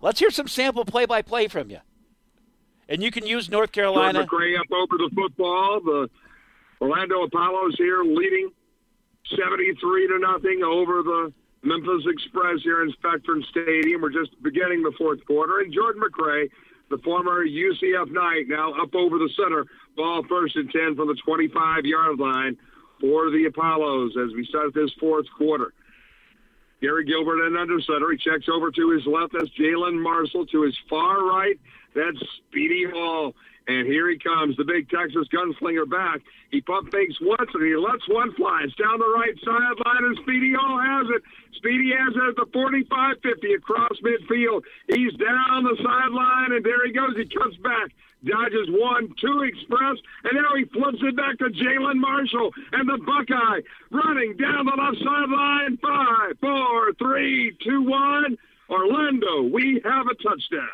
Let's hear some sample play-by-play from you. And you can use North Carolina. George McCray up over the football. The Orlando Apollos here leading 73 to nothing over the Memphis Express here in Spectrum Stadium. We're just beginning the fourth quarter. And Jordan McCray, the former UCF Knight, now up over the center. Ball first and 10 from the 25 yard line for the Apollos as we start this fourth quarter. Garrett Gilbert and under center. He checks over to his left. That's Jalin Marshall. To his far right, that's Speedy Hall. And here he comes, the big Texas gunslinger back. He pump fakes once and he lets one fly. It's down the right sideline and Speedy Hall has it. Speedy has it at the 45-50 across midfield. He's down the sideline and there he goes. He comes back. Dodges one, two express, and now he flips it back to Jalin Marshall and the Buckeye running down the left sideline. Five, three, two, one. Orlando, we have a touchdown.